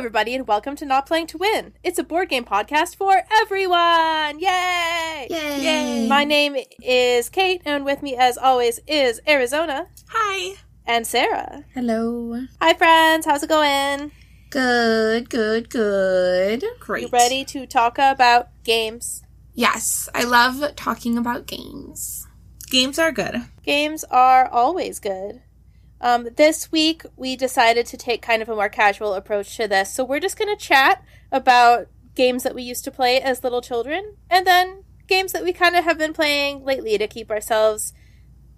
Hello, everybody, and welcome to Not Playing to Win. It's a board game podcast for everyone. Yay! Yay! Yay. My name is Kate, and with me, as always, is Arizona. Hi. And Sarah. Hello. Hi, friends. How's it going? Good, good, good. Great. You ready to talk about games? Yes, I love talking about games. Games are good. Games are always good. Um, this week, we decided to take kind of a more casual approach to this. So, we're just going to chat about games that we used to play as little children and then games that we kind of have been playing lately to keep ourselves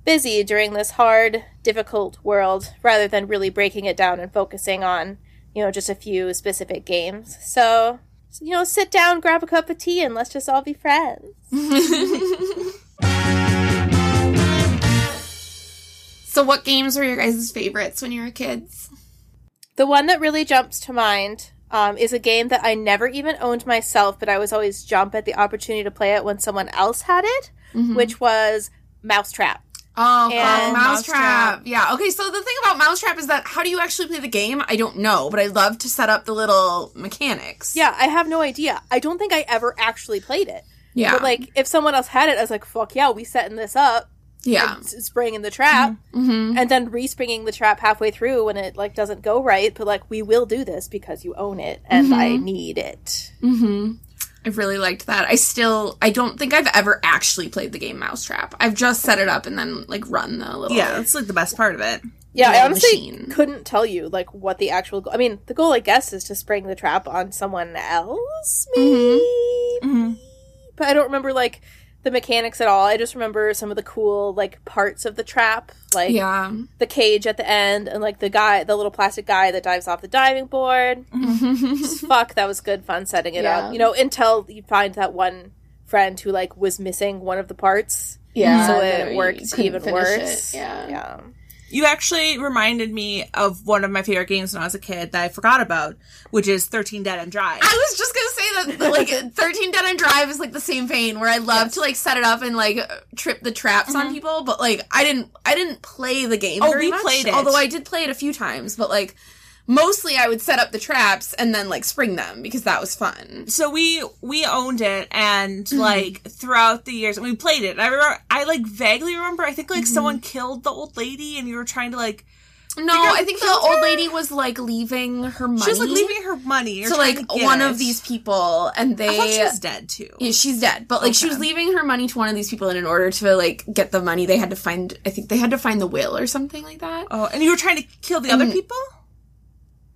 busy during this hard, difficult world rather than really breaking it down and focusing on, you know, just a few specific games. So, you know, sit down, grab a cup of tea, and let's just all be friends. So, what games were your guys' favorites when you were kids? The one that really jumps to mind um, is a game that I never even owned myself, but I was always jump at the opportunity to play it when someone else had it, Mm-hmm. which was Mousetrap. Oh, And oh, Mousetrap. Mousetrap. Yeah. Okay, so the thing about Mousetrap is that how do you actually play the game? I don't know, but I love to set up the little mechanics. Yeah, I have no idea. I don't think I ever actually played it. Yeah. But like, if someone else had it, I was like, "Fuck yeah, we setting this up." Yeah. and s- springing the trap, Mm-hmm. and then respringing the trap halfway through when it like doesn't go right. But like, we will do this because you own it, and I need it. Mm-hmm. I really liked that. I still, I don't think I've ever actually played the game Mousetrap. I've just set it up and then like run the little. Yeah, that's like the best part of it. Yeah, I Yeah, honestly machine. couldn't tell you like what the actual. Go- I mean, the goal, I guess, is to spring the trap on someone else, maybe. Mhm. But I don't remember like the mechanics at all. I just remember some of the cool like parts of the trap, like Yeah. the cage at the end, and like the guy, the little plastic guy that dives off the diving board. Just mm-hmm. fuck, that was good fun setting it Yeah. up. You know, until you find that one friend who like was missing one of the parts. Yeah, so it you worked even worse. it, yeah. yeah. You actually reminded me of one of my favorite games when I was a kid that I forgot about, which is 13 Dead End Drive. I was just gonna say that like 13 Dead End Drive is like the same vein where I love to like set it up and like trip the traps on mm-hmm. people, but like I didn't I didn't play the game Oh, very we much. played it. Although I did play it a few times, but like mostly I would set up the traps and then like spring them because that was fun. so we we owned it and mm-hmm. like throughout the years we played it. I remember I like vaguely remember I think like mm-hmm. someone killed the old lady and you were trying to like No, I think the filter? old lady was like leaving her money she was like leaving her money to like to one it. of these people and they I thought she was dead too. Yeah, she's dead. But like she was leaving her money to one of these people and in order to like get the money they had to find I think they had to find the will or something like that. Oh, and you were trying to kill the other mm-hmm. people?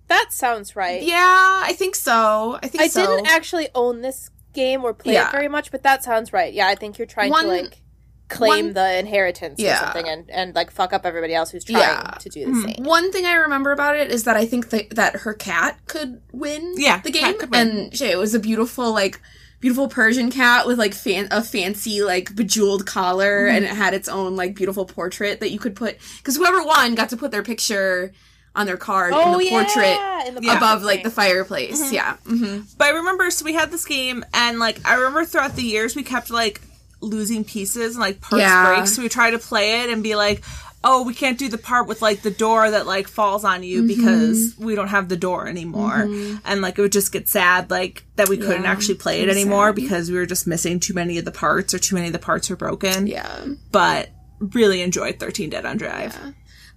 That sounds right. Yeah, I think so. I think I so. didn't actually own this game or play Yeah. it very much, but that sounds right. Yeah, I think you're trying One- to like claim one- the inheritance or something and, and like fuck up everybody else who's trying Yeah. to do the same. One thing I remember about it is that I think that, that her cat could win Yeah, the game, win. and it was a beautiful like beautiful Persian cat with like fan- a fancy like bejeweled collar, Mm-hmm. and it had its own like beautiful portrait that you could put because whoever won got to put their picture on their card in the portrait in the Yeah. above like the frame. fireplace. Yeah. hmm But I remember, so we had this game, and like I remember throughout the years, we kept like losing pieces and like parts Yeah. break. So we tried to play it and be like, "Oh, we can't do the part with like the door that like falls on you Mm-hmm. because we don't have the door anymore." And like it would just get sad, like that we couldn't actually play it it anymore sad. because we were just missing too many of the parts or too many of the parts were broken. Yeah. But really enjoyed Thirteen Dead End Drive.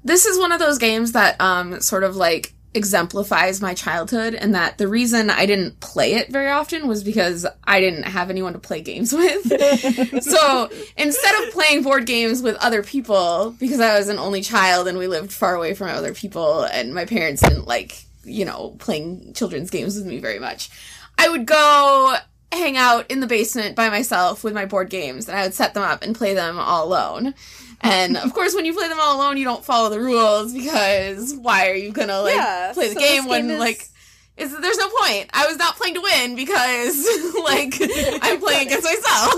This is one of those games that um sort of like exemplifies my childhood and that the reason I didn't play it very often was because I didn't have anyone to play games with. so instead of playing board games with other people, because I was an only child and we lived far away from other people and my parents didn't like, you know, playing children's games with me very much, I would go hang out in the basement by myself with my board games and I would set them up and play them all alone. And of course, when you play them all alone, you don't follow the rules because why are you gonna like Yeah, play the so game when game is- like is there's no point. I was not playing to win because like I'm playing against myself.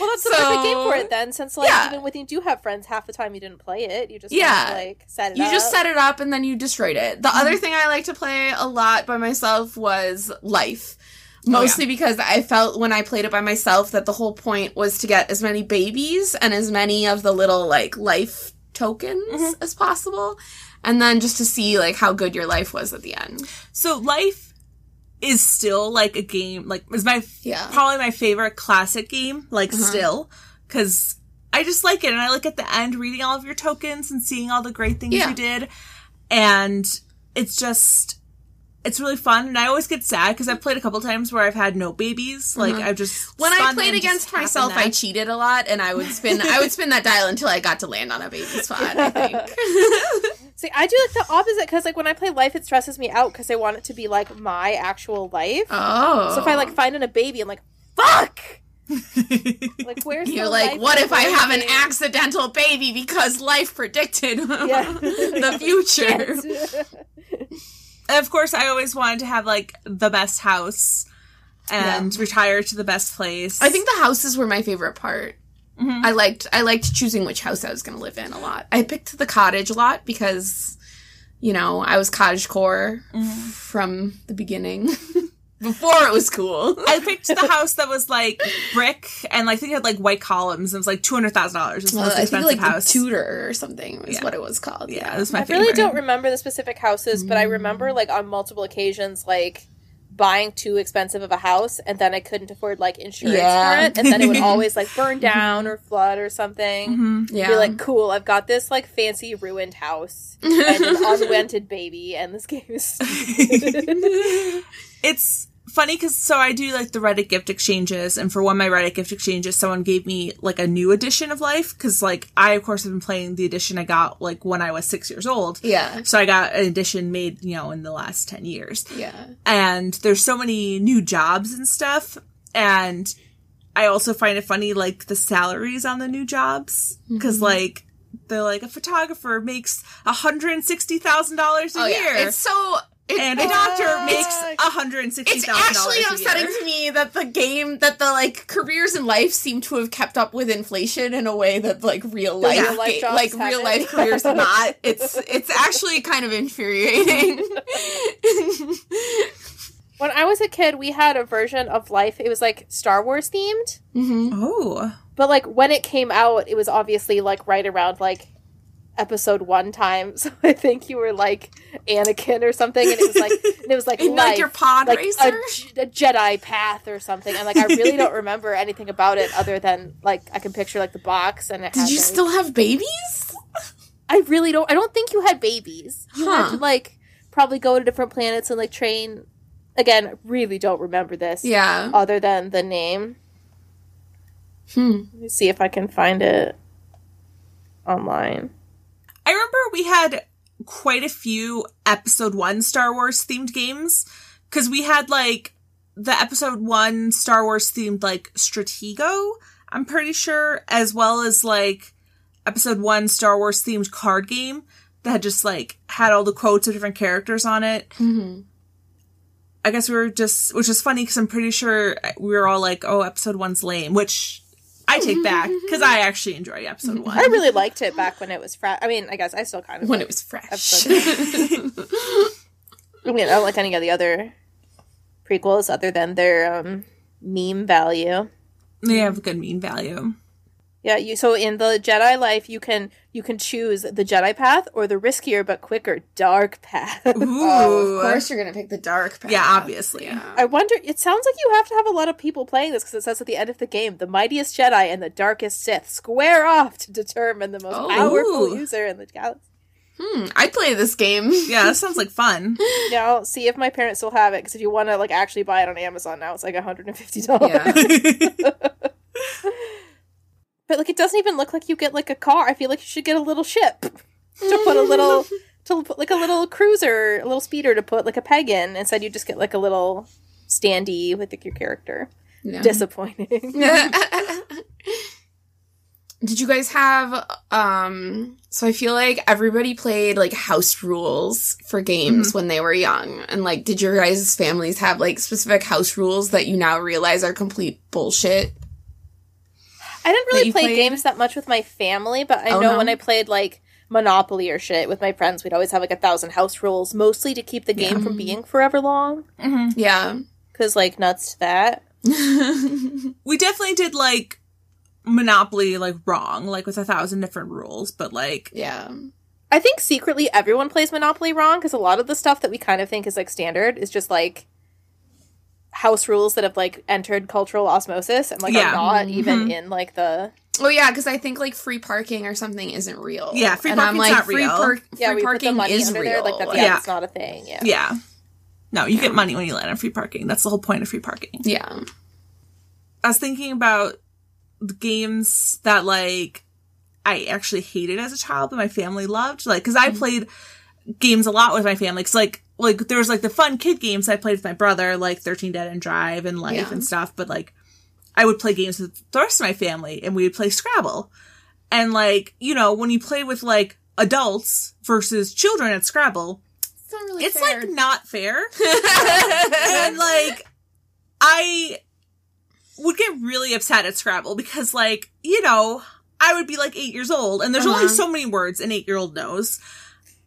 Well, that's the So- perfect game for it then, since like Yeah. even when you do have friends, half the time you didn't play it. You just Yeah. yeah, like set it You up. just set it up and then you destroyed it. The other mm-hmm. thing I like to play a lot by myself was Life. Mostly because I felt when I played it by myself that the whole point was to get as many babies and as many of the little like life tokens Mm-hmm. as possible, and then just to see like how good your life was at the end. So life is still like a game. Like is my Yeah. probably my favorite classic game. Like still because I just like it, and I like at the end reading all of your tokens and seeing all the great things Yeah. you did, and it's just. It's really fun, and I always get sad because I've played a couple times where I've had no babies. Like mm-hmm. I've just. When I played against happened myself, I cheated a lot, and I would spin I would spin that dial until I got to land on a baby spot. I think. See, I do like the opposite because like when I play life, it stresses me out because I want it to be like my actual life. oh, So if I like oh. find in a baby, I'm like, fuck. like where's You're the like, life what if I have an accidental baby because life predicted Yeah. the future? And of course, I always wanted to have like the best house and retire to the best place. I think the houses were my favorite part. Mm-hmm. I liked I liked choosing which house I was going to live in a lot. I picked the cottage a lot because you know, I was cottage core mm-hmm. from the beginning. Before it was cool. I picked the house that was like brick and I think it had like white columns. and It was like two hundred thousand dollars. It's the most I think expensive like house. the Tudor or something was Yeah. what it was called. yeah, Yeah. it was my I favorite. really don't remember the specific houses, but I remember like on multiple occasions like buying too expensive of a house and then I couldn't afford like insurance Yeah. for it and then it would always like burn down or flood or something. Mhm. Yeah. Be like, cool, I've got this like fancy ruined house and an unwanted baby and this game is It's funny because so I do like the Reddit gift exchanges, and for one of my Reddit gift exchanges, someone gave me like a new edition of Life because like I of course have been playing the edition I got like when I was six years old. yeah. So I got an edition made, you know, in the last 10 years. Yeah. And there's so many new jobs and stuff. And I also find it funny, like the salaries on the new jobs. Mm-hmm. Cause like, they're like, a photographer makes $160,000 a Oh year. yeah. It's so it, and a it- doctor makes Fuck. $160,000 It's actually upsetting to me that the game that the like careers in life seem to have kept up with inflation in a way that like real life, real life jobs like real haven't. life careers not. It's it's actually kind of infuriating. When I was a kid, we had a version of life. It was like Star Wars themed. hmm Oh. But like when it came out, it was obviously like right around like episode one time. So I think you were like Anakin or something, and it was like it was like In like your pod like a, racer. J- a Jedi path or something. And like I really don't remember anything about it other than like I can picture like the box and it. Did had, you like- still have babies? I really don't. I don't think you had babies. You had to like probably go to different planets and like train. Again, really don't remember this. Yeah. Other than the name. Hmm. Let me see if I can find it online. I remember we had quite a few episode one Star Wars themed games because we had like the episode one Star Wars themed like Stratego, I'm pretty sure, as well as like episode one Star Wars themed card game that had just like had all the quotes of different characters on it. hmm I guess we were just, which is funny because I'm pretty sure we were all like, oh, episode one's lame, which I take back because I actually enjoy episode one. I really liked it back when it was fresh. I mean, I guess I still kind of When like- it was fresh. Episode I mean, I don't like any of the other prequels other than their um, meme value. They have good meme value. Yeah, you so in the Jedi life you can you can choose the Jedi path or the riskier but quicker dark path. Ooh. oh, of course you're gonna pick the dark path. Yeah, obviously. Yeah. I wonder it sounds like you have to have a lot of people playing this because it says at the end of the game the mightiest Jedi and the darkest Sith square off to determine the most Oh. powerful Ooh. user in the galaxy. Hmm. I'd play this game. Yeah, that sounds like fun. Now, I'll see if my parents still have it because if you want to like actually buy it on Amazon now, it's like hundred and fifty dollars. Yeah. But like, it doesn't even look like you get like a car. I feel like you should get a little ship to put a little to put like a little cruiser, a little speeder to put like a peg in. Instead, you just get like a little standee with like, your character. Disappointing. Did you guys have um so I feel like everybody played like house rules for games when they were young. And like did your guys' families have like specific house rules that you now realize are complete bullshit? I didn't really play played? games that much with my family, but I Oh, know no? when I played like Monopoly or shit with my friends, we'd always have like a thousand house rules, mostly to keep the game from mm-hmm. being forever long. Mm-hmm. Yeah. Because like nuts to that. we definitely did like Monopoly like wrong, like with a thousand different rules, but like Yeah. I think secretly everyone plays Monopoly wrong because a lot of the stuff that we kind of think is like standard is just like house rules that have like entered cultural osmosis and like Yeah. are not Mhm. even in like the Oh yeah, because I think like free parking or something isn't real. Yeah, free and I'm like not free, real. par- yeah free we put parking the money is under real. there like that's yeah, Yeah. it's not a thing yeah yeah. No, you get money when you land on free parking. That's the whole point of free parking. yeah. I was thinking about the games that like I actually hated as a child, but my family loved. Like, because I played games a lot with my family. Because like, like there was like the fun kid games I played with my brother, like Thirteen Dead End Drive and Life Yeah. and stuff. But like, I would play games with the rest of my family, and we would play Scrabble. And like, you know, when you play with like adults versus children at Scrabble, It's not really it's fair. like not fair and like I would get really upset at Scrabble because like, you know, I would be like 8 years old and there's only Uh-huh. so many words an 8-year-old knows.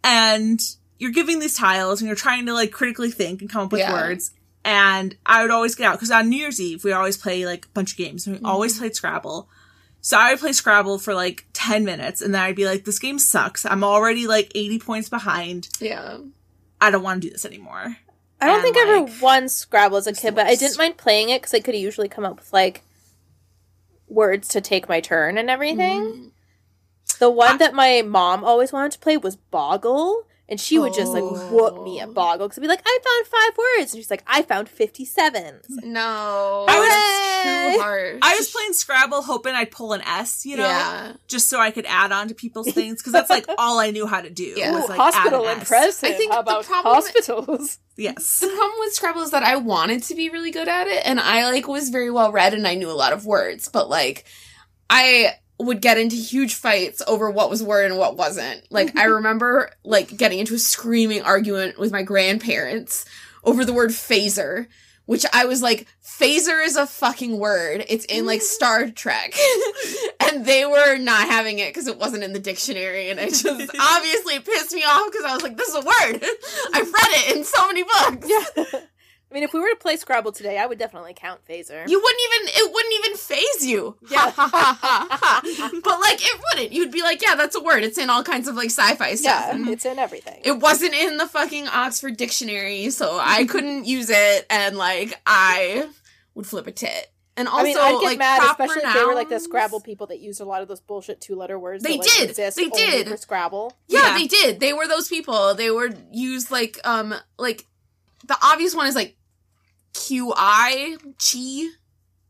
And you're giving these tiles and you're trying to like critically think and come up with Yeah. words. And I would always get out because on New Year's Eve we always play like a bunch of games and we always Mm-hmm. played Scrabble. So I would play Scrabble for like 10 minutes and then I'd be like, this game sucks. I'm already like 80 points behind. yeah. I don't want to do this anymore. I don't And, think I ever won Scrabble as a kid, but I didn't mind playing it because I could usually come up with like words to take my turn and everything. Mm. The one that my mom always wanted to play was Boggle, and she would just like whoop me Oh. at Boggle because I'd be like, "I found five words," and she's like, "I found 57. No. I was- that's too hard. I was playing Scrabble hoping I'd pull an S, you know, Yeah. just so I could add on to people's things because that's like all I knew how to do. Yeah. was, like, hospital add an S. impressive. I think How the about problem- hospitals? Yes. The problem with Scrabble is that I wanted to be really good at it, and I like was very well read, and I knew a lot of words, but like I would get into huge fights over what was word and what wasn't. Like I remember like getting into a screaming argument with my grandparents over the word phaser, which I was like, phaser is a fucking word. It's in like Star Trek. and they were not having it because it wasn't in the dictionary. And it just obviously pissed me off because I was like, this is a word. I've read it in so many books. Yeah. I mean, if we were to play Scrabble today, I would definitely count Phaser. You wouldn't even, it wouldn't even phase you. Yeah. But like, it wouldn't. You'd be like, yeah, that's a word. It's in all kinds of like sci-fi stuff. yeah, And it's in everything. It wasn't in the fucking Oxford Dictionary, so I couldn't use it, and like I would flip a tit. And also, I mean, I'd get like mad, especially if they were like the Scrabble people that used a lot of those bullshit two-letter words. They that, like, did. Exist They did. for Scrabble. Yeah, Yeah. they did. They were those people. They were used like um like the obvious one is like Q I chi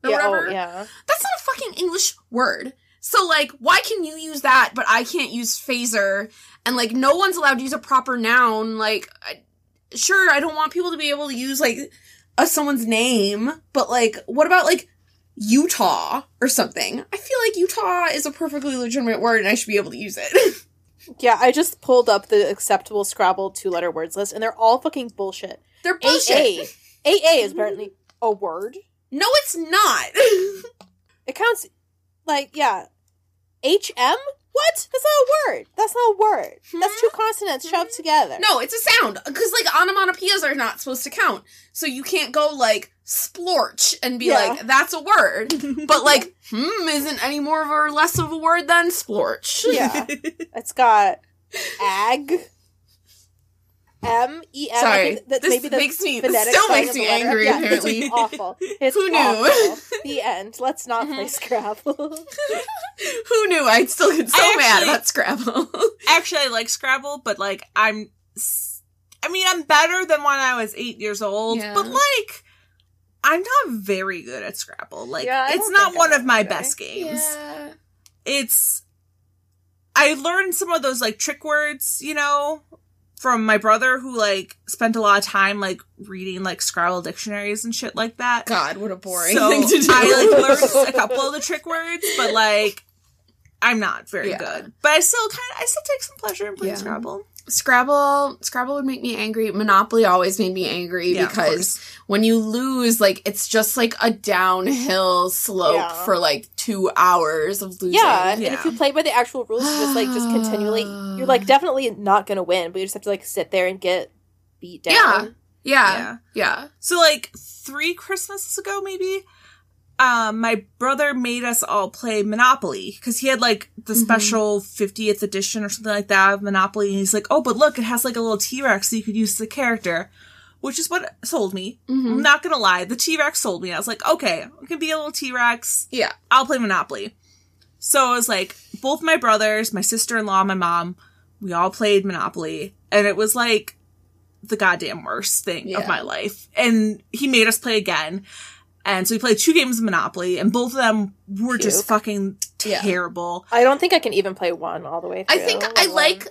or yeah, oh, whatever. oh, yeah. That's not a fucking English word. So like, why can you use that, but I can't use phaser? And like, no one's allowed to use a proper noun. Like, I, sure, I don't want people to be able to use like a someone's name, but like, what about like Utah or something? I feel like Utah is a perfectly legitimate word, and I should be able to use it. Yeah, I just pulled up the acceptable Scrabble two-letter words list, and they're all fucking bullshit. They're bullshit. AA. Is mm-hmm. apparently a word. No, it's not. It counts, like, yeah. HM? What? That's not a word. That's not a word. That's two hmm? consonants shoved hmm? together. no, it's a sound because like onomatopoeias are not supposed to count, so you can't go like splorch and be Yeah. like that's a word. But like, hmm, isn't any more of or less of a word than splorch. Yeah. It's got ag. M E M. I Sorry, think that's this maybe the makes me- this phonetic still makes me angry, Yeah, apparently. It's awful. It's Who knew? awful. the end. Let's not Mm-hmm. play Scrabble. Who knew I'd still get so I mad actually- about Scrabble? Actually, I like Scrabble, but like I'm, I mean, I'm better than when I was eight years old. Yeah. But like, I'm not very good at Scrabble. Like, Yeah, it's don't one I of my either. best games. yeah. It's. I learned some of those like trick words, you know, from my brother who like spent a lot of time like reading like Scrabble dictionaries and shit like that. God, what a boring so thing to do. I like learned a couple of the trick words, but like I'm not very Yeah. good. But I still kind of I still take some pleasure in playing Yeah. Scrabble. Scrabble Scrabble would make me angry. Monopoly always made me angry Yeah, because when you lose, like it's just like a downhill slope Yeah. for like two hours of losing. yeah, and if you play by the actual rules, you just like just continually. You're like ah. definitely not gonna win, but you just have to like sit there and get beat down. Yeah. Yeah. Yeah. Yeah. So like three Christmases ago, maybe um, my brother made us all play Monopoly because he had like the special 50th edition or something like that of Monopoly. And he's like, oh, but look, it has like a little T Rex so you could use the character, which is what sold me. I'm not gonna lie. The T Rex sold me. I was like, okay, it can be a little T Rex. Yeah. I'll play Monopoly. So it was like both my brothers, my sister in law, my mom, we all played Monopoly. And it was like the goddamn worst thing Yeah. of my life. And he made us play again. And so we played two games of Monopoly, and both of them were just Puke. fucking Yeah. terrible. I don't think I can even play one all the way through. I think I like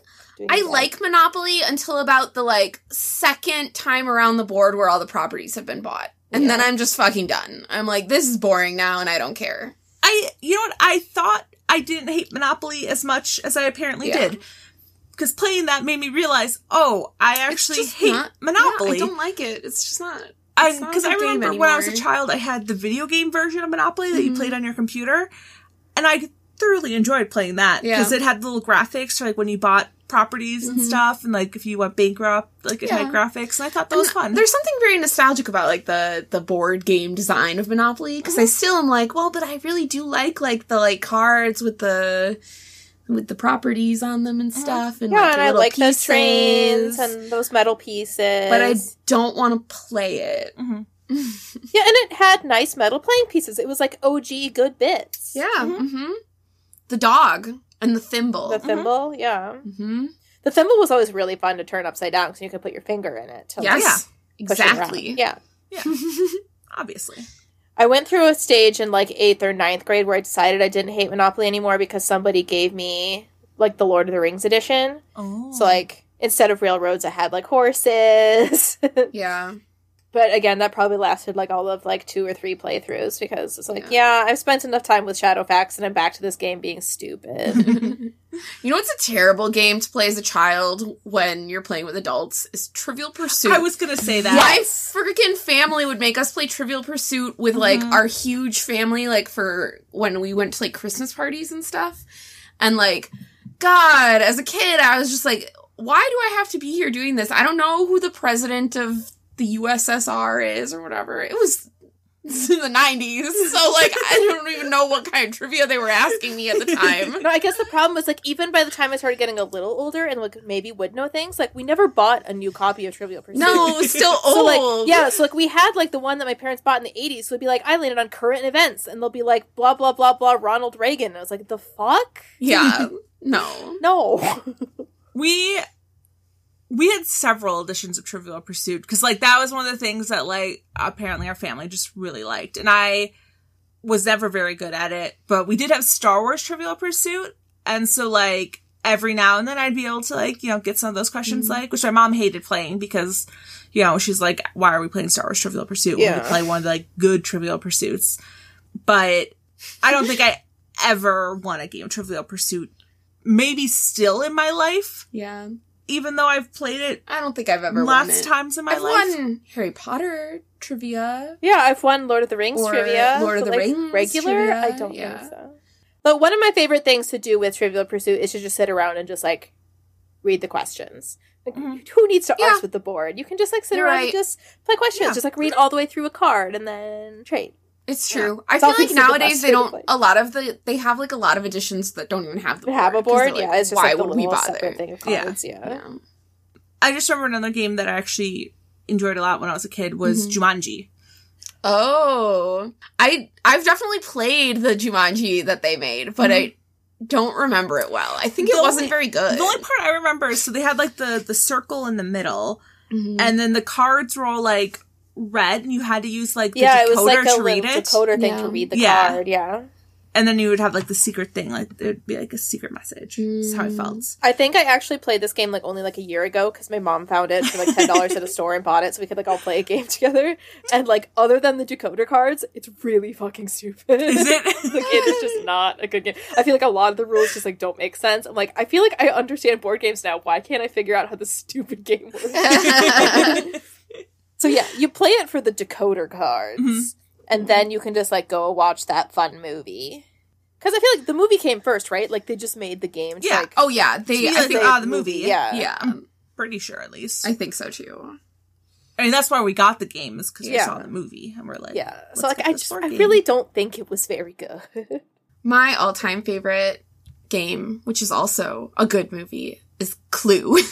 I that. like Monopoly until about the like second time around the board where all the properties have been bought. And then I'm just fucking done. I'm like, this is boring now and I don't care. I, you know what? I thought I didn't hate Monopoly as much as I apparently Yeah. did. Because playing that made me realize, oh, I actually hate not- Monopoly. Yeah, I don't like it. It's just not. Because I, remember when I was a child, I had the video game version of Monopoly that you Mhm. played on your computer, and I thoroughly enjoyed playing that Yeah. because it had little graphics for like when you bought properties and Mhm. stuff, and like if you went bankrupt, like it had graphics, and I thought that was fun. There's something very nostalgic about like the the board game design of Monopoly because Mm-hmm. I still am like, well, but I really do like like the like cards with the with the properties on them and stuff and Yeah, like and I like those trains and those metal pieces. but I don't want to play it. Mhm. yeah, and it had nice metal playing pieces. It was like OG good bits. Yeah. Mhm. hmm The dog and the thimble. the thimble. Yeah, hmm the thimble was always really fun to turn upside down because you could put your finger in it. To, Yes. like, around. Exactly. Yeah. Obviously, I went through a stage in like eighth or ninth grade where I decided I didn't hate Monopoly anymore because somebody gave me like the Lord of the Rings edition. oh, So like instead of railroads, I had like horses. Yeah. But again, that probably lasted like all of like two or three playthroughs because it's like, yeah, I've spent enough time with Shadowfax and I'm back to this game being stupid. you know what's a terrible game to play as a child when you're playing with adults is Trivial Pursuit. I was gonna say that. My freaking family would make us play Trivial Pursuit with like Mhm. our huge family, like for when we went to like Christmas parties and stuff. And like, God, as a kid, I was just like, why do I have to be here doing this? I don't know who the president of the USSR is or whatever. It was in the 90s. So like, I don't even know what kind of trivia they were asking me at the time. no, I guess the problem was like even by the time I started getting a little older and like maybe would know things, like we never bought a new copy of Trivial Pursuit. No, it was still old. So like yeah, so like we had like the one that my parents bought in the eighties. So it'd be like I landed on current events, and they'll be like blah blah blah blah Ronald Reagan. And I was like, the fuck? Yeah. No. No. we we had several editions of Trivial Pursuit because like that was one of the things that like apparently our family just really liked, and I was never very good at it. But we did have Star Wars Trivial Pursuit, and so like every now and then I'd be able to like you know get some of those questions Mm-hmm. like which my mom hated playing because you know she's like why are we playing Star Wars Trivial Pursuit when Yeah. we play one of the like good Trivial Pursuits, but I don't think I ever won a game of Trivial Pursuit. Maybe still in my life, Yeah. Even though I've played it I don't think I've ever won lots it. times in my I've life. won Harry Potter trivia. yeah, I've won Lord of the Rings Or trivia. Lord of the like, Rings regular. trivia, I don't yeah. think so. But one of my favorite things to do with Trivial Pursuit is to just sit around and just like read the questions. Like, Mhm. Who needs to Yeah. arse with the board? You can just like sit You're around right. and just play questions. Yeah. Just like read all the way through a card and then trade. It's Yeah. true. I It's feel like nowadays best they don't. play. A lot of the they have like a lot of editions that don't even have the To board. have a 'cause board, like, yeah. It's just why like the would we bother? thing of Yeah. Yeah. Yeah. I just remember another game that I actually enjoyed a lot when I was a kid was Mhm. Jumanji. Oh, I I've definitely played the Jumanji that they made, but I don't remember it well. I think it Mm-hmm. Wasn't only- very good. The only part I remember is so they had like the the circle in the middle, Mhm. and then the cards were all like red, and you had to use like the Yeah, it decoder was like a to read little it, decoder thing Yeah. to read the Yeah. card. Yeah. and then you would have like the secret thing, like it'd be like a secret message. That's how I Mm. felt. I think I actually played this game like only like a year ago because my mom found it for like ten dollars at a store and bought it so we could like all play a game together. And like other than the decoder cards, it's really fucking stupid. Is it? like it is just not a good game. I feel like a lot of the rules just like don't make sense. I'm like I feel like I understand board games now. Why can't I figure out how this stupid game works? so yeah, you play it for the decoder cards, Mhm. and then you can just like go watch that fun movie. Because I feel like the movie came first, right? Like they just made the game. to, Yeah. like, oh yeah, they. I think. they- ah, the movie. Yeah. yeah, Pretty sure, at least. I think so too. I mean, that's why we got the game is because we saw the movie and we're like, Yeah. So like I just I game. really don't think it was very good. My all time favorite game, which is also a good movie, is Clue.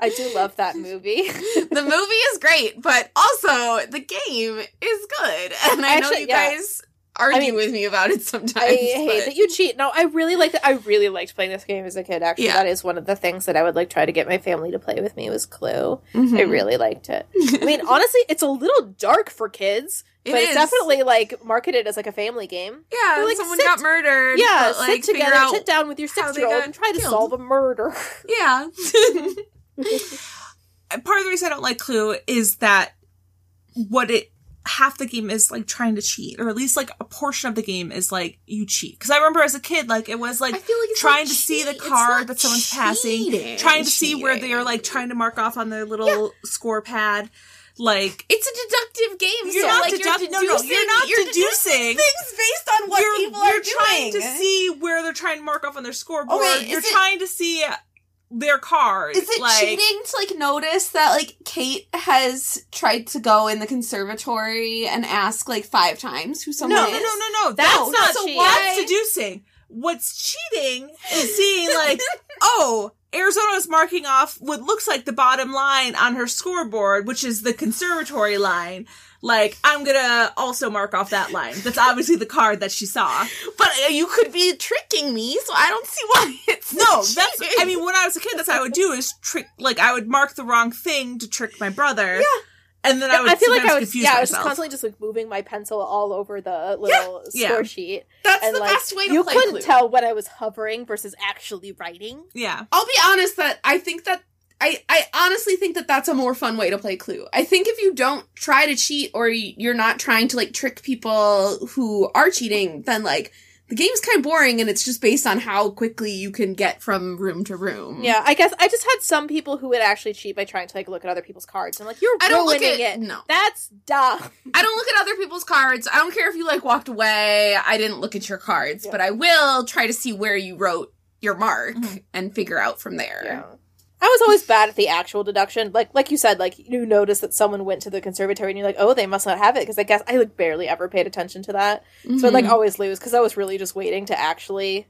I do love that movie. the movie is great, but also the game is good. And I know you yeah. guys argue I mean, with me about it sometimes. I hate but- that you cheat. No, I really like I really liked playing this game as a kid. Actually, Yeah. that is one of the things that I would like try to get my family to play with me was Clue. I Mhm. really liked it. I mean, honestly, it's a little dark for kids, It but is. it's definitely like marketed as like a family game. Yeah, They're like, someone sit- got murdered. Yeah, but, like, sit together, sit down with your six year old and try to solve a murder. Yeah. Part of the reason I don't like Clue is that what it half the game is like trying to cheat, or at least like a portion of the game is like you cheat. Because I remember as a kid, like it was like like trying to see the card that someone's cheating. passing, trying to see where they are like trying to mark off on their little score pad. Like It's a deductive game. you're so, not like, deducting. No, You're no, you're not you're deducing. things based on what you're, people you're are trying doing. to see where they're trying to mark off on their scoreboard. Okay, you're it- trying to see their card. Is it like, cheating to like notice that like Kate has tried to go in the conservatory and ask like five times who someone No, is? no, no, no, no. That's That's, not so cheating. cheating. That's deducing. What's cheating is seeing like, oh, Arizona is marking off what looks like the bottom line on her scoreboard, which is the conservatory line. Like, I'm gonna also mark off that line. That's obviously the card that she saw. But uh, you could be tricking me, so I don't see why it's No, that's. I mean, when I was a kid, that's what I would do is trick, like, I would mark the wrong thing to trick my brother. Yeah. And then I would I feel like I was confuse yeah, I was just constantly just like moving my pencil all over the little yeah. score sheet. that's and the like best way to you play couldn't Clue. tell when I was hovering versus actually writing. yeah. I'll be honest that I think that I, I honestly think that that's a more fun way to play Clue. I think if you don't try to cheat or you're not trying to like trick people who are cheating, then like the game's kind of boring and it's just based on how quickly you can get from room to room. Yeah, I guess I just had some people who would actually cheat by trying to like look at other people's cards. I'm like, you're I don't look ruining at it. no. That's dumb. I don't look at other people's cards. I don't care if you like walked away. I didn't look at your cards, Yeah. but I will try to see where you wrote your mark Mhm. and figure out from there. Yeah. I was always bad at the actual deduction. Like like you said, like you notice that someone went to the conservatory and you're like, oh, they must not have it because I guess I like barely ever paid attention to that. So I'd like always lose because I was really just waiting to actually.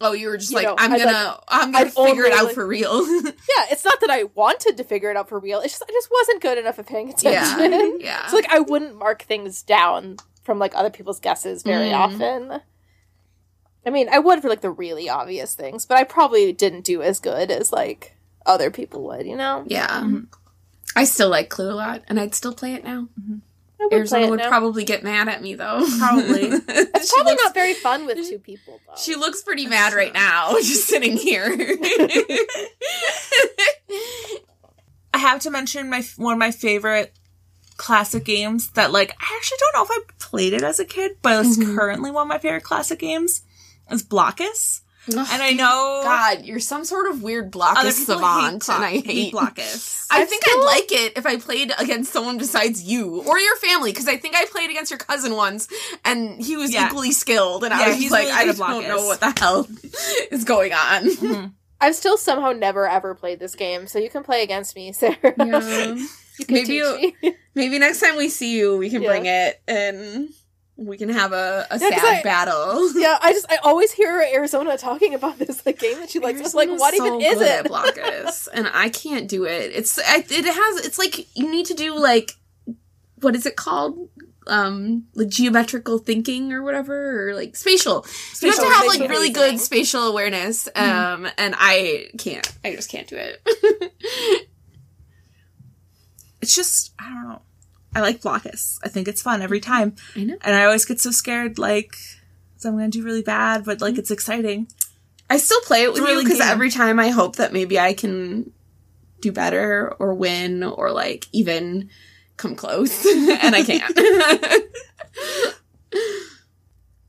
oh, you were just you like, know, I'm gonna, like- I'm gonna I'd figure it out like- for real. Yeah, it's not that I wanted to figure it out for real. It's just I just wasn't good enough at paying attention. yeah, yeah. So like I wouldn't mark things down from like other people's guesses very Mm. often. I mean, I would for like the really obvious things, but I probably didn't do as good as like other people would, you know? Yeah. Mhm. I still like Clue a lot, and I'd still play it now. I would play Arizona it would now. probably get mad at me though. Probably. It's probably looks- not very fun with two people though. She looks pretty mad true. right now, just sitting here. I have to mention my one of my favorite classic games that like I actually don't know if I played it as a kid, but it's Mhm. currently one of my favorite classic games. Is Blokus. And I know God, you're some sort of weird other Blokus savant, hate, and I Block- hate Blokus. I I'm think still- I'd like it if I played against someone besides you or your family, because I think I played against your cousin once, and he was Yeah. equally skilled, and I was he's like, really I good at don't know what the hell is going on. Mhm. I've still somehow never ever played this game, so you can play against me, Sarah. you can Maybe teach you- me. Maybe next time we see you, we can Yeah. bring it and we can have a, a Yeah, sad I- battle. yeah, I just I always hear Arizona talking about this like game that she likes. It's like, what so even is it? Blokus, and I can't do it. It's it has it's like you need to do like what is it called? Um, like geometrical thinking or whatever, or like spatial. you have to have like really reasoning. good spatial awareness. Um, and I can't. I just can't do it. It's just I don't know. I like Blokus. I think it's fun every time. I know. And I always get so scared like so I'm gonna do really bad, but like mm-hmm. it's exciting. I still play it with a you because every time I hope that maybe I can do better or win or like even come close, and I can't.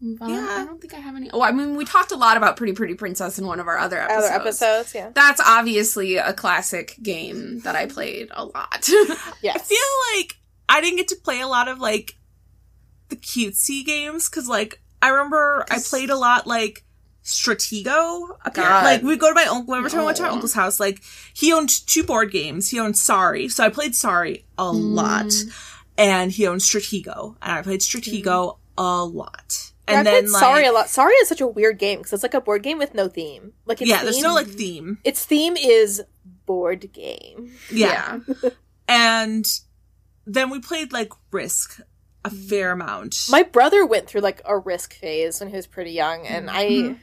But Yeah. I don't think I have any. Oh, I mean, we talked a lot about Pretty Pretty Princess in one of our other episodes. Other episodes, yeah. That's obviously a classic game that I played a lot. Yes. I feel like I didn't get to play a lot of like the cutesy games because like I remember I played a lot like Stratego. Oh, Apparently, God. like we go to my uncle. Every time I went to my uncle's house, like he owned two board games. He owned Sorry, so I played Sorry a mm. lot, and he owned Stratego, and I played Stratego mm. a lot. Yeah, And I then like, Sorry a lot. Sorry is such a weird game because it's like a board game with no theme. Like its yeah, theme, there's no like theme. its theme is board game. Yeah. and then we played like Risk a fair amount. My brother went through like a risk phase when he was pretty young, and Mhm. I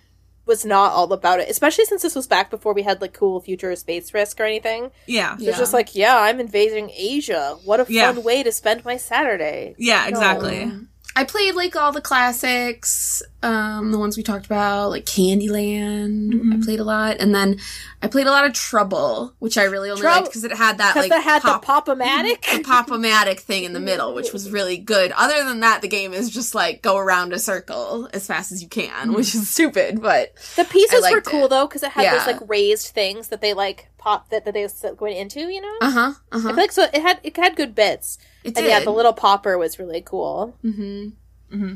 was not all about it, especially since this was back before we had like cool future space risk or anything. yeah, So It's just like, yeah, I'm invading Asia. What a fun Yeah. way to spend my Saturday. yeah, exactly. Um, I played like all the classics, um, the ones we talked about, like Candyland. Mhm. I played a lot, and then I played a lot of Trouble, which I really only Trou- liked because it had that like they had pop, the pop-o-matic. the pop-o-matic thing in the middle, which was really good. Other than that, the game is just like go around a circle as fast as you can, which is stupid, but The pieces were cool it. though because it had Yeah. those like raised things that they like pop that, that they going into. You know, uh huh, uh I huh. feel like so it had it had good bits. It And did. yeah, the little popper was really cool. Mm-hmm. hmm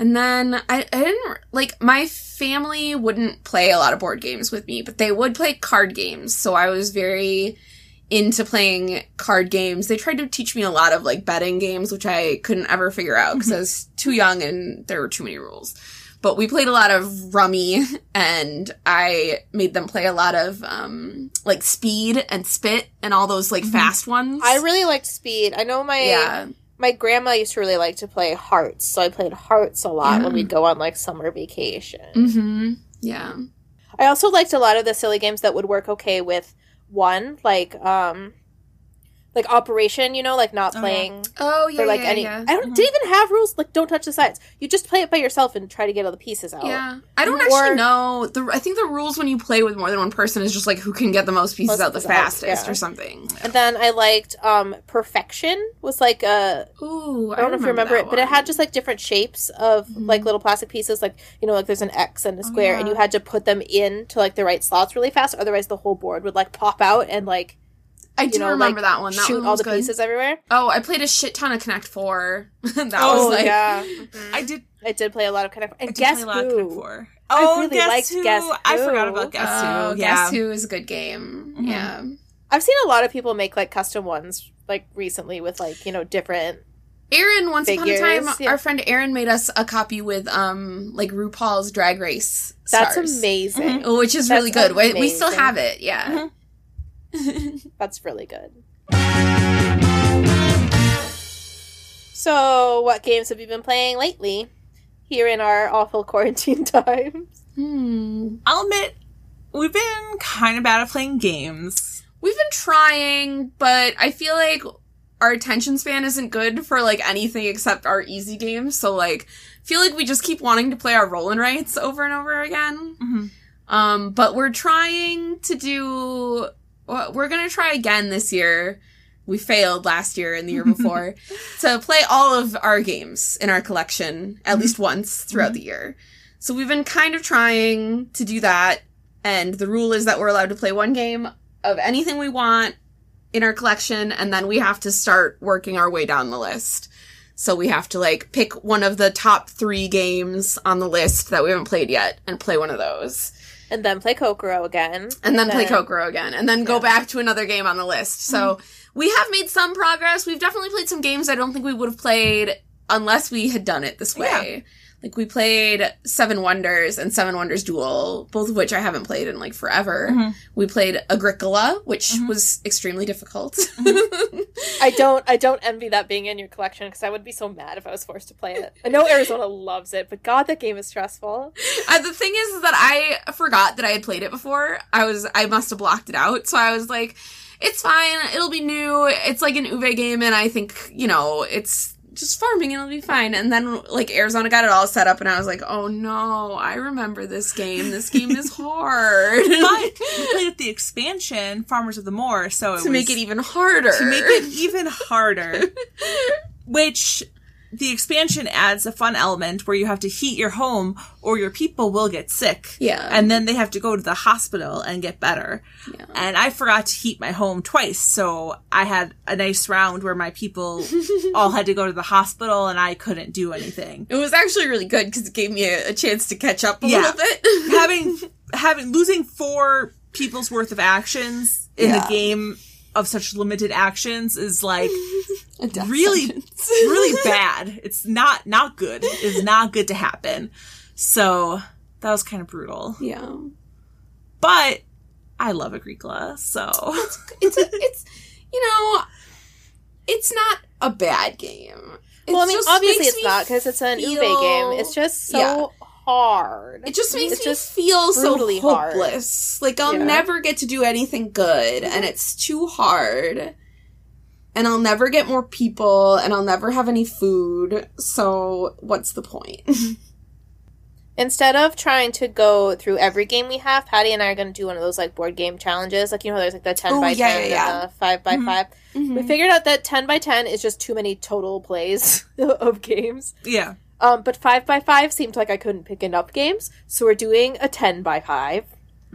And then I, I didn't like my family wouldn't play a lot of board games with me, but they would play card games. So I was very into playing card games. They tried to teach me a lot of like betting games, which I couldn't ever figure out because I was too young and there were too many rules. But we played a lot of rummy and I made them play a lot of um like speed and spit and all those like Mhm. fast ones. I really liked Speed. I know my yeah. My grandma used to really like to play Hearts, so I played Hearts a lot Yeah. when we'd go on like summer vacation. Mm-hmm. Yeah. I also liked a lot of the silly games that would work okay with one, like um like Operation, you know, like not Oh, playing Oh yeah. for like yeah, any yeah. I don't didn't even have rules like don't touch the sides. You just play it by yourself and try to get all the pieces out. Yeah, I don't Or- actually know. The I think the rules when you play with more than one person is just like who can get the most pieces Most out the pieces out, fastest yeah. or something. And then I liked um Perfection was like a Ooh, I don't know if you remember that it, but it had just like different shapes of Mhm. like little plastic pieces, like you know, like there's an X and a Oh, square, and you had to put them in to like the right slots really fast, otherwise the whole board would like pop out and like I you do know, remember like, that one. That shoot one all the good. pieces everywhere. Oh, I played a shit ton of Connect Four. that oh was like yeah, I did. I did play a lot of kind of I did guess play a lot who? Connect Four. I Oh, really guess liked who? Guess I forgot about Guess oh, Who. Yeah. Guess Who is a good game. Mhm. Yeah. I've seen a lot of people make like custom ones like recently with like you know different. Aaron, once Figures, upon a time, yeah. our friend Aaron made us a copy with um like RuPaul's Drag Race. That's amazing. Oh, Which is That's really good. We, we still have it. Yeah. That's really good. So, what games have you been playing lately? Here in our awful quarantine times. hmm. I'll admit, we've been kind of bad at playing games. We've been trying, but I feel like our attention span isn't good for like anything except our easy games. So like, feel like we just keep wanting to play our roll and rights over and over again. Mm-hmm. Um, but we're trying to do. Well, We're gonna try again this year. We failed last year and the year before to play all of our games in our collection at least mm-hmm. once throughout the mm-hmm. year. So we've been kind of trying to do that. And the rule is that we're allowed to play one game of anything we want in our collection, and then we have to start working our way down the list. So we have to like pick one of the top three games on the list that we haven't played yet and play one of those. And then play Kokoro again. And then play Then- Kokoro again. And then go Yeah. Mm-hmm. back to another game on the list. So we have made some progress. We've definitely played some games I don't think we would have played unless we had done it this way. Like we played Seven Wonders and Seven Wonders Duel, both of which I haven't played in like forever. Mhm. We played Agricola, which Mhm. was extremely difficult. I don't I don't envy that being in your collection because I would be so mad if I was forced to play it. I know Arizona loves it, but god that game is stressful. Uh, the thing is, is that I forgot that I had played it before. I was I must have blocked it out. So I was like, it's fine. It'll be new. It's like an Uwe game, and I think you know it's just farming. and It'll be fine. And then like Arizona got it all set up, and I was like, oh no, I remember this game. This game is hard. But we played with the expansion, Farmers of the Moor, so it to make it even harder. to make it even harder. Which the expansion adds a fun element where you have to heat your home or your people will get sick. Yeah. And then they have to go to the hospital and get better. Yeah. And I forgot to heat my home twice. So I had a nice round where my people all had to go to the hospital and I couldn't do anything. It was actually really good because it gave me a, a chance to catch up a Yeah. little bit. having having losing four people's worth of actions in Yeah. a game of such limited actions is like really sentence. really bad. It's not not good. It's not good to happen. So that was kind of brutal. yeah. But I love Agricola, so It's a, it's you know, it's not a bad game. It well, I mean, obviously it's me not because it's an Uwe feel- game. It's just so Yeah. Hard. It just makes It's me just feel so brutally hard. hopeless. Like I'll Yeah. never get to do anything good, and it's too hard. And I'll never get more people, and I'll never have any food. So what's the point? Instead of trying to go through every game we have, Patty and I are going to do one of those like board game challenges. Like you know, there's like the ten Oh, by yeah, ten yeah, yeah. and the five by Mhm. 5 We figured out that ten by ten is just too many total plays of games. yeah. Um, but five by five seemed like I couldn't pick enough games, so we're doing a ten by five.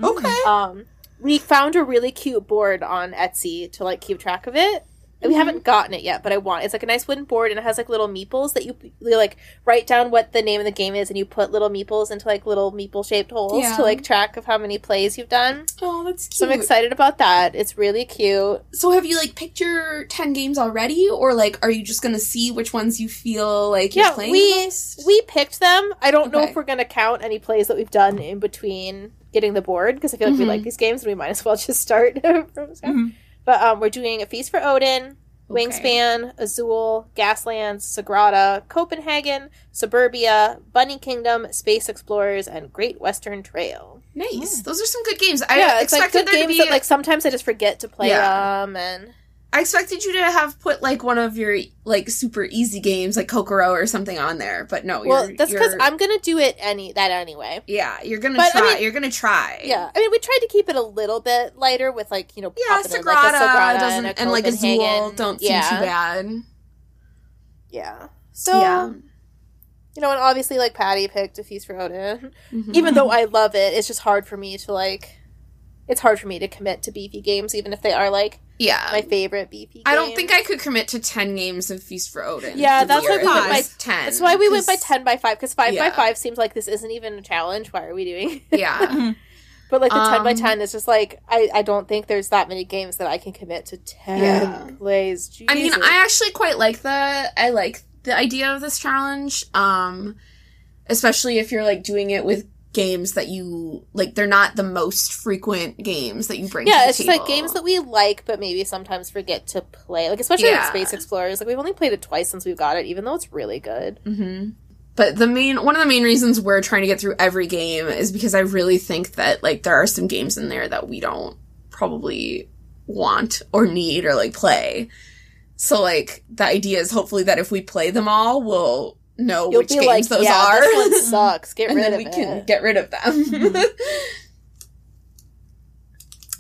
Okay. Um, we found a really cute board on Etsy to like keep track of it. And we haven't gotten it yet, but I want. It's like a nice wooden board, and it has like little meeples that you, you like write down what the name of the game is, and you put little meeples into like little meeple shaped holes Yeah. to like track of how many plays you've done. Oh, that's cute. So I'm excited about that. It's really cute. So have you like picked your ten games already, or like are you just gonna see which ones you feel like you're Yeah, playing we-? We picked them. I don't know if we're gonna count any plays that we've done in between getting the board because I feel like we Mhm. like these games, and we might as well just start from scratch. Mhm. But um, we're doing a feast for Odin, Okay. Wingspan, Azul, Gaslands, Sagrada, Copenhagen, Suburbia, Bunny Kingdom, Space Explorers, and Great Western Trail. Nice. Those are some good games. I yeah, it's like good there to games be. that like sometimes I just forget to play Yeah. them, and I expected you to have put like one of your like super easy games, like Kokoro or something, on there. But no, well, that's because I'm gonna do it any that anyway. Yeah, you're gonna But, I try. mean- you're gonna try. Yeah, I mean, we tried to keep it a little bit lighter with like you know, Yeah, popping in, Sagrada, like, a Sagrada doesn't and, a and like Azul Copenhagen. don't seem too bad. Yeah. So yeah. you know, and obviously like Patty picked a feast for Odin. Mhm. even though I love it, it's just hard for me to like. It's hard for me to commit to beefy games, even if they are like yeah. my favorite beefy. I don't think I could commit to ten games of Feast for Odin. Yeah, for that's why we went by- ten. That's why we went by 'cause- ten by five because five by five seems like this isn't even a challenge. Why are we doing? Yeah, but like the ten by Um, ten is just like I I don't think there's that many games that I can commit to ten Yeah. plays. I mean, I actually quite like the. I like the idea of this challenge. Um, especially if you're like doing it with games that you like. They're not the most frequent games that you bring. to yeah, it's just like games that we like, but maybe sometimes forget to play. Like especially Yeah. like Space Explorers. Like we've only played it twice since we've got it, even though it's really good. hmm But the main one of the main reasons we're trying to get through every game is because I really think that like there are some games in there that we don't probably want or need or like play. So like the idea is hopefully that if we play them all, we'll know You'll which be games like, those yeah, are. this one sucks. Get and rid then of we it. can get rid of them.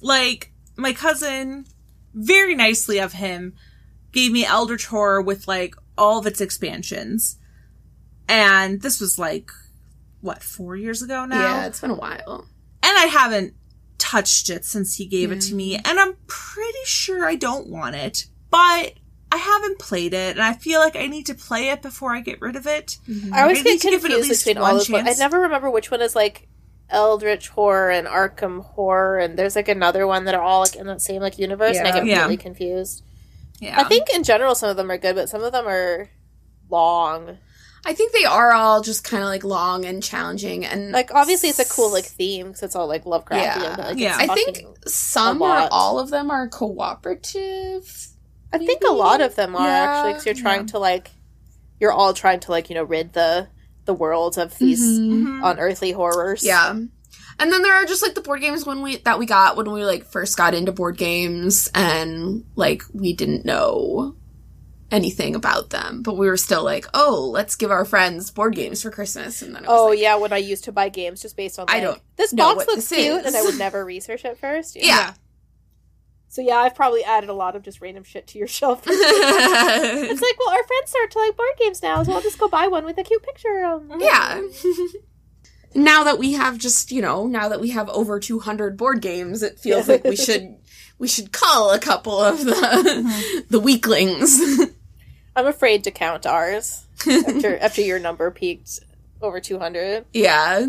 like my cousin very nicely of him gave me eldritch horror with like all of its expansions and this was like what four years ago now yeah, it's been a while. and i haven't touched it since he gave it to me and i'm pretty sure i don't want it but i haven't played it and i feel like i need to play it before i get rid of it mm-hmm. I always I get need to give it at confused least between one all those. ones. I never remember which one is like Eldritch Horror and Arkham Horror, and there's like another one that are all like in that same like universe, and I get Yeah. really confused. yeah I think in general some of them are good, but some of them are long. I think they are all just kind of like long and challenging and Like obviously it's a cool like theme because it's all like Lovecraftian. Yeah. but, like, Yeah. I think some or all of them are cooperative. I think a lot of them are Yeah, actually because you're trying yeah. to like you're all trying to like you know rid the the world of these Mhm. unearthly horrors. Yeah. And then there are just like the board games when we that we got when we like first got into board games and like we didn't know anything about them, but we were still like, "Oh, let's give our friends board games for Christmas." And then it was Oh like, yeah, when I used to buy games just based on I don't this box looks this cute, is. and I would never research it first. Yeah. So yeah, I've probably added a lot of just random shit to your shelf. it's like, well, our friends start to like board games now, so I'll just go buy one with a cute picture. Um, yeah. now that we have just, you know, now that we have over 200 board games, it feels like we should we should call a couple of the the weaklings. I'm afraid to count ours after after your number peaked over 200. yeah.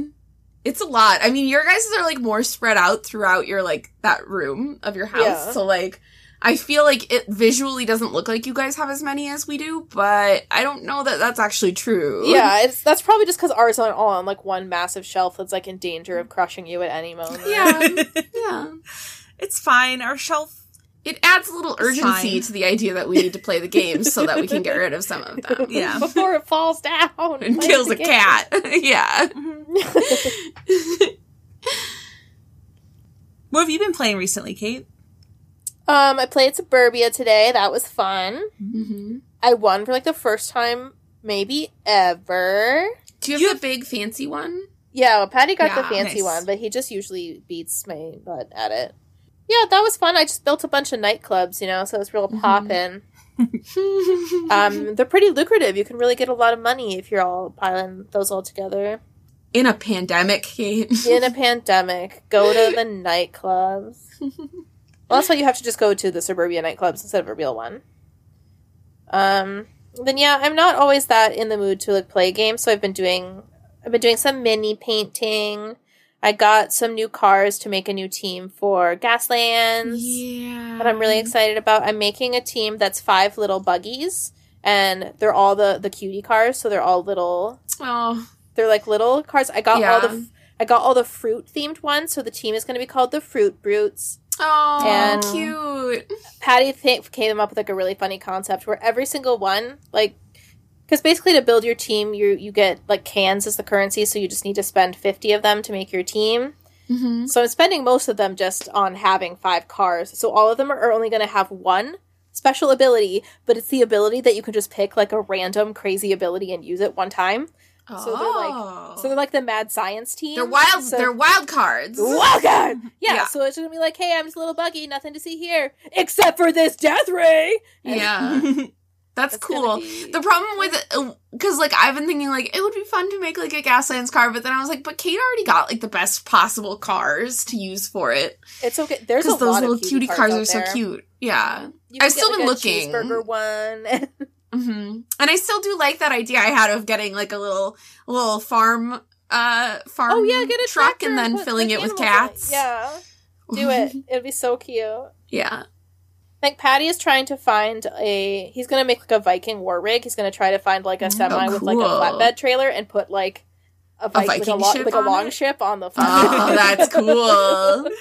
It's a lot. I mean, your guys are like more spread out throughout your like that room of your house. Yeah. So like I feel like it visually doesn't look like you guys have as many as we do, but I don't know that that's actually true. Yeah, it's that's probably just because ours aren't all on like one massive shelf that's like in danger of crushing you at any moment. Yeah. Yeah. It's fine. Our shelf. It adds a little urgency fine. to the idea that we need to play the games so that we can get rid of some of them. Yeah. Before it falls down And Play kills a game. cat. yeah. What have you been playing recently, Kate? um, I played Suburbia today. That was fun. hmm I won for like the first time maybe ever. Do you have You the have- big fancy one? Yeah, well, Patty got the fancy nice. one, but he just usually beats my butt at it. Yeah, that was fun. I just built a bunch of nightclubs, you know, so it's real poppin'. Um, they're pretty lucrative. You can really get a lot of money if you're all piling those all together. In a pandemic game. In a pandemic, go to the nightclubs. Well, that's why you have to just go to the suburbia nightclubs instead of a real one. Um, then yeah, I'm not always that in the mood to like play games, so I've been doing I've been doing some mini painting. I got some new cars to make a new team for Gaslands yeah. that I'm really excited about. I'm making a team that's five little buggies, and they're all the the cutie cars, so they're all little. Oh. They're like little cars. I got all the I got all the fruit themed ones, so the team is going to be called the Fruit Brutes. Oh, And- cute. Patty th- came up with like a really funny concept where every single one, like, because basically to build your team, you you get like cans as the currency, so you just need to spend fifty of them to make your team. Mm-hmm. So I'm spending most of them just on having five cars. So all of them are only going to have one special ability, but it's the ability that you can just pick like a random crazy ability and use it one time. So they're like- So they're like the mad science team. Oh. they're wild. So- they're wild cards. Wild card! Yeah, Yeah. so it's gonna be like, hey, I'm just a little buggy, nothing to see here, except for this death ray. And Yeah, that's gonna cool. be- The problem with because like I've been thinking like it would be fun to make like a Gaslands car, but then I was like, but Kate already got like the best possible cars to use for it It's okay. There's a because those lot little of cutie, cars, out are so there. cute. Yeah. I've still been a looking. Cheeseburger one. hmm And I still do like that idea I had of getting like a little little farm uh farm oh yeah, get a truck and then filling it with cats. Yeah, do it. It'd be so cute. yeah. I think Patty is trying to find a. He's gonna make like a Viking war rig. He's gonna try to find like a semi with like a flatbed trailer and put like a, Vi- like, a, Viking lo- ship like a long it? ship on the. Oh, that's cool.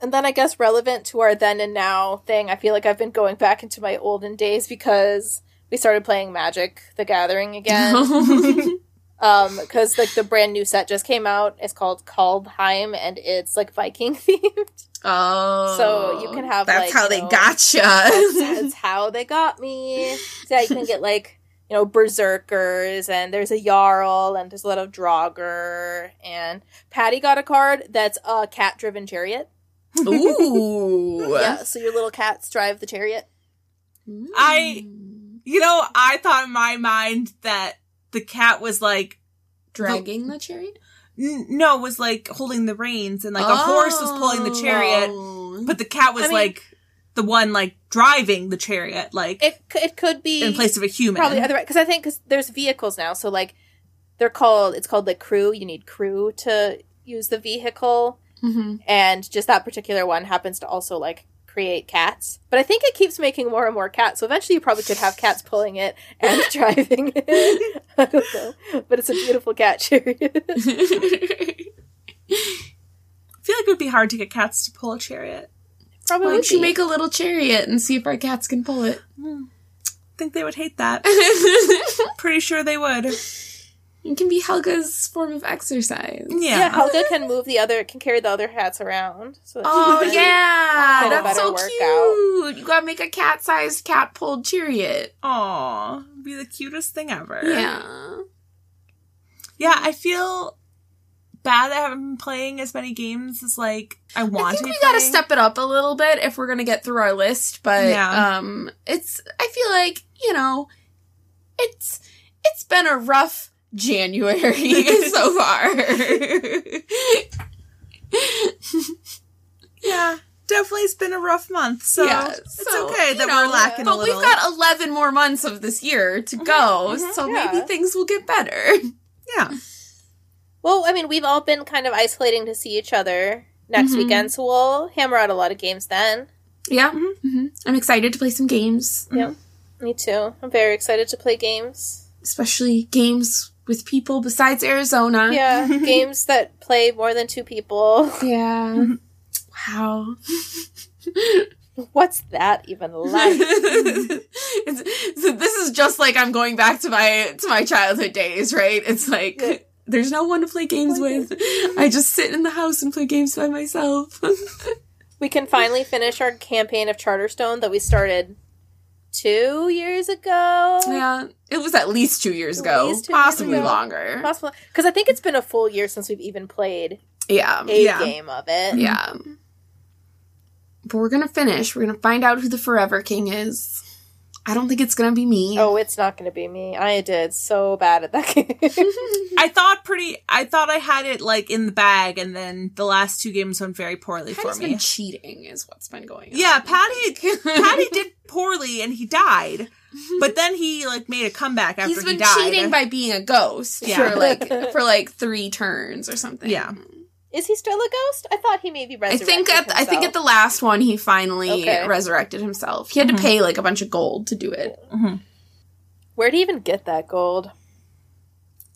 And then I guess relevant to our then and now thing, I feel like I've been going back into my olden days because we started playing Magic the Gathering again. um, because like the brand new set just came out. It's called Kaldheim and it's like Viking themed. Oh, So you can oh, have, That's like, how you they know, gotcha. That's, that's how they got me. So yeah, you can get like you know berserkers and there's a jarl and there's a lot of draugr and Patty got a card that's a cat driven chariot. Ooh. Yeah, so your little cats drive the chariot. I- mm. You know, I thought in my mind that the cat was like, dragging the chariot. N- no, was like holding the reins and like a horse was pulling the chariot, Oh. but the cat was I mean- like the one like driving the chariot, like It it could be in place of a human. probably other because I think because there's vehicles now, so like they're called it's called like crew. You need crew to use the vehicle, Mhm. and just that particular one happens to also like create cats. But I think it keeps making more and more cats. So eventually, you probably could have cats pulling it and driving it. I don't know, but it's a beautiful cat chariot. I feel like it would be hard to get cats to pull a chariot. Probably Why would don't you be. make a little chariot and see if our cats can pull it? I think they would hate that. Pretty sure they would. It can be Helga's form of exercise. Yeah. Yeah, Helga can move the other, can carry the other hats around. So that Oh yeah, that's so better cute. You gotta make a cat-sized cat-pulled chariot. Aw. Be the cutest thing ever. Yeah. Yeah, I feel bad that I haven't been playing as many games as like I want I think to be we gotta step it up a little bit if we're gonna get through our list, but Yeah. um it's I feel like, you know, it's it's been a rough January so far. Yeah, definitely it's been a rough month. So Yeah, it's so, okay that know, we're lacking but a little. But we've got 11 more months of this year to go, mhm, so yeah. maybe things will get better. yeah. Well, I mean, we've all been kind of isolating to see each other next Mhm. weekend, so we'll hammer out a lot of games then. Yeah, Mhm. hmm I'm excited to play some games, Yeah, Me too. I'm very excited to play games. especially games with people besides Arizona. Yeah, games that play more than two people. Yeah. wow. What's that even like? it's, so this is just like I'm going back to my to my childhood days, right? It's like Yeah. there's no one to play games with. I just sit in the house and play games by myself. we can finally finish our campaign of Charterstone that we started two years ago. yeah, it was at least two years At ago, least two years possibly ago. longer. Possible because I think it's been a full year since we've even played Yeah, a Yeah. game of it. yeah. But we're gonna finish. We're gonna find out who the Forever King is. I don't think it's gonna be me. Oh, it's not going to be me. I did so bad at that game. I thought pretty. I thought I had it like in the bag, and then the last two games went very poorly Patty's for been me. cheating, is what's been going on. Yeah, Patty. Patty Patty did poorly, and he died. But then he like made a comeback after He's been he died. cheating by being a ghost Yeah. for like for like three turns or something. Yeah. Is he still a ghost? I thought he maybe I resurrected think at I think at the last one he finally Okay. resurrected himself. He had Mhm. to pay like a bunch of gold to do it. Mhm. Where would he even get that gold?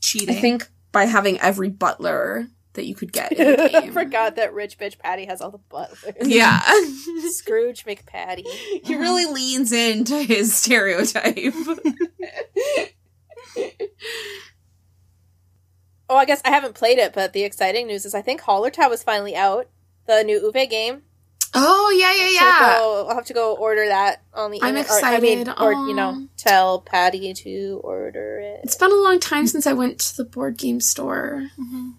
cheating. I think by having every butler that you could get in the I forgot that rich bitch Patty has all the butlers. Yeah. Scrooge McPatty. he really leans into his stereotype. Oh, I guess I haven't played it, but the exciting news is I think Hallertau is finally out. The new Uwe game. oh yeah, yeah, So yeah. go- I'll have to go order that on the I'm internet- or, I mean, excited. or you know, tell Patty to order it. It's been a long time since I went to the board game store. Mhm.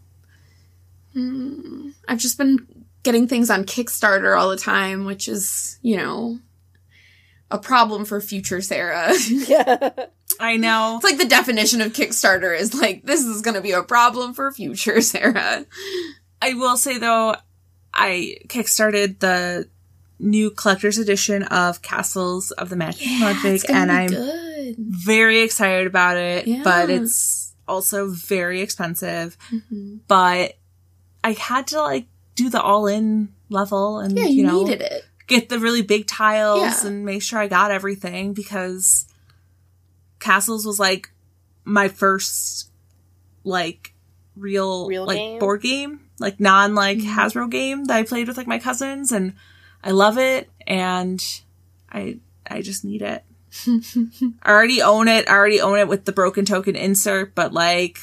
Hmm. I've just been getting things on Kickstarter all the time, which is, you know, a problem for future Sarah. yeah. I know. It's like the definition of Kickstarter is like, this is going to be a problem for future Sarah. I will say though, I kickstarted the new collector's edition of Castles of the Mad King Ludwig, and I'm good. very excited about it. Yeah. But it's also very expensive. Mhm. But I had to like do the all-in level, and Yeah, you, you, know, needed it. get the really big tiles Yeah. and make sure I got everything because Castles was like my first like real, Real like game? board game, like non like Mhm. Hasbro game that I played with like my cousins and I love it and I I just need it. I already own it. I already own it with the broken token insert, but like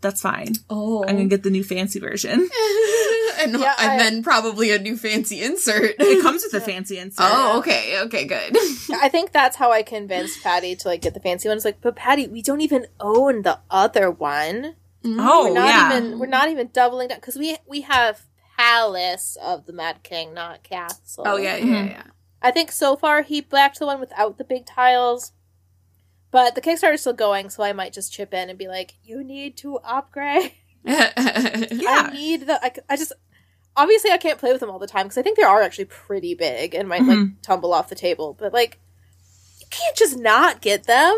that's fine. oh. I'm gonna get the new fancy version. and, Yeah, and I- then probably a new fancy insert. It comes with a fancy insert. Oh, okay, okay, good. I think that's how I convinced Patty to like get the fancy one. It's like, but Patty, we don't even own the other one. Oh, we're not yeah. even we're not even doubling down because we we have Palace of the Mad King, not Castle. Oh yeah, yeah, Mhm. yeah. I think so far he backed the one without the big tiles, but the Kickstarter's still going, so I might just chip in and be like, "You need to upgrade. Yeah. I need the. I, I just obviously I can't play with them all the time because I think they are actually pretty big and might like Mhm. tumble off the table. But like, you can't just not get them.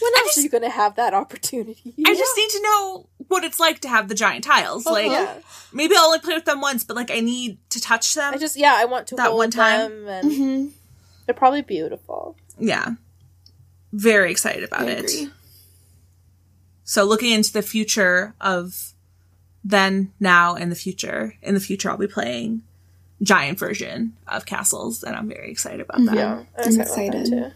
When I else just- are you going to have that opportunity? I just need to know what it's like to have the giant tiles. Like yeah. maybe I'll only play with them once, but like I need to touch them. I just yeah, I want to That one time. them, and Mm-hmm. they're probably beautiful. yeah. Very excited about I it. agree. So looking into the future of then, now, and the future. In the future I'll be playing giant version of castles, and I'm very excited about that. Yeah, I'm about that excited. too.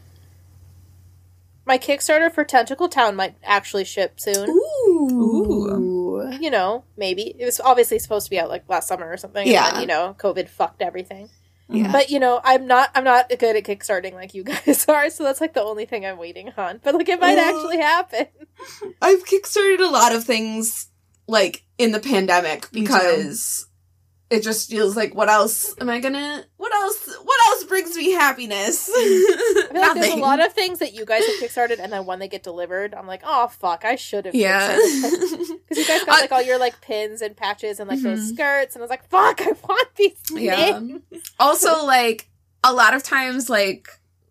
My Kickstarter for Tentacle Town might actually ship soon. Ooh. You know, maybe it was obviously supposed to be out like last summer or something. Yeah. and then, you know, COVID fucked everything. Yeah. But you know, I'm not I'm not good at kickstarting like you guys are, so that's like the only thing I'm waiting on. But like it might actually happen. I've kickstarted a lot of things like in the pandemic because it just feels like what else am I gonna what else what else brings me happiness? I feel like there's a lot of things that you guys have kickstarted, and then when they get delivered, I'm like, oh fuck, I should have. Yeah. Because you guys got like all your like pins and patches and like those Mhm. skirts, and I was like, fuck, I want these. Yeah. also like a lot of times like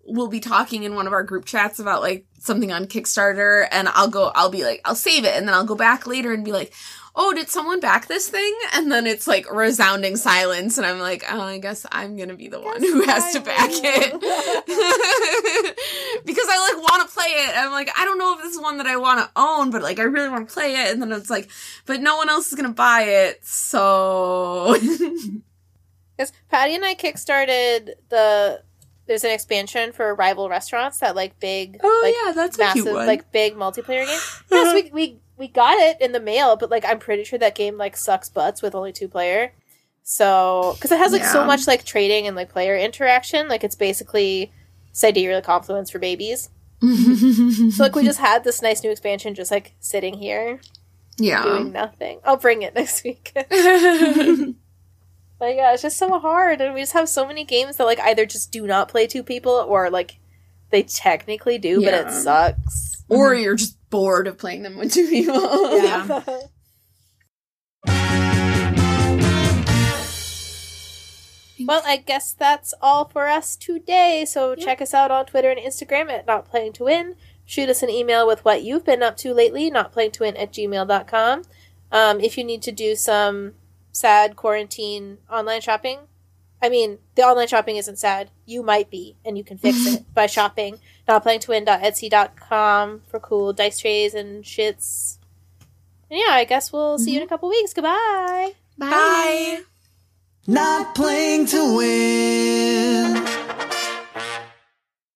we'll be talking in one of our group chats about like something on Kickstarter and I'll go I'll be like I'll save it and then I'll go back later and be like, "Oh, did someone back this thing?" And then it's like resounding silence and I'm like, "Oh, I guess I'm going to be the one who has to back it." because I like want to play it. I'm like, I don't know if this is one that I want to own, but like I really want to play it and then it's like, but no one else is going to buy it. So Because Patty and I kickstarted the. There's an expansion for rival restaurants that like big, Oh like yeah, that's massive, like big multiplayer game. Yes, we we we got it in the mail, but like I'm pretty sure that game like sucks butts with only two player. So because it has like so much like trading and like player interaction, like it's basically Sidereal Confluence for babies. So like we just had this nice new expansion just like sitting here yeah. doing nothing. I'll bring it next week. but yeah, it's just so hard, and we just have so many games that like either just do not play two people or like they technically do, but it sucks. or mm-hmm. you're just bored of playing them with two people. Yeah. well, I guess that's all for us today. So check us out on Twitter and Instagram at Not Playing to Win. Shoot us an email with what you've been up to lately, notplayingtowin at gmail.com. Um, if you need to do some sad quarantine online shopping, I mean, the online shopping isn't sad. You might be, and you can fix it by shopping notplayingtowin.etsy.com for cool dice trays and shits. And yeah, I guess we'll see you in a mm-hmm. couple weeks. Goodbye. Bye. Not playing to win.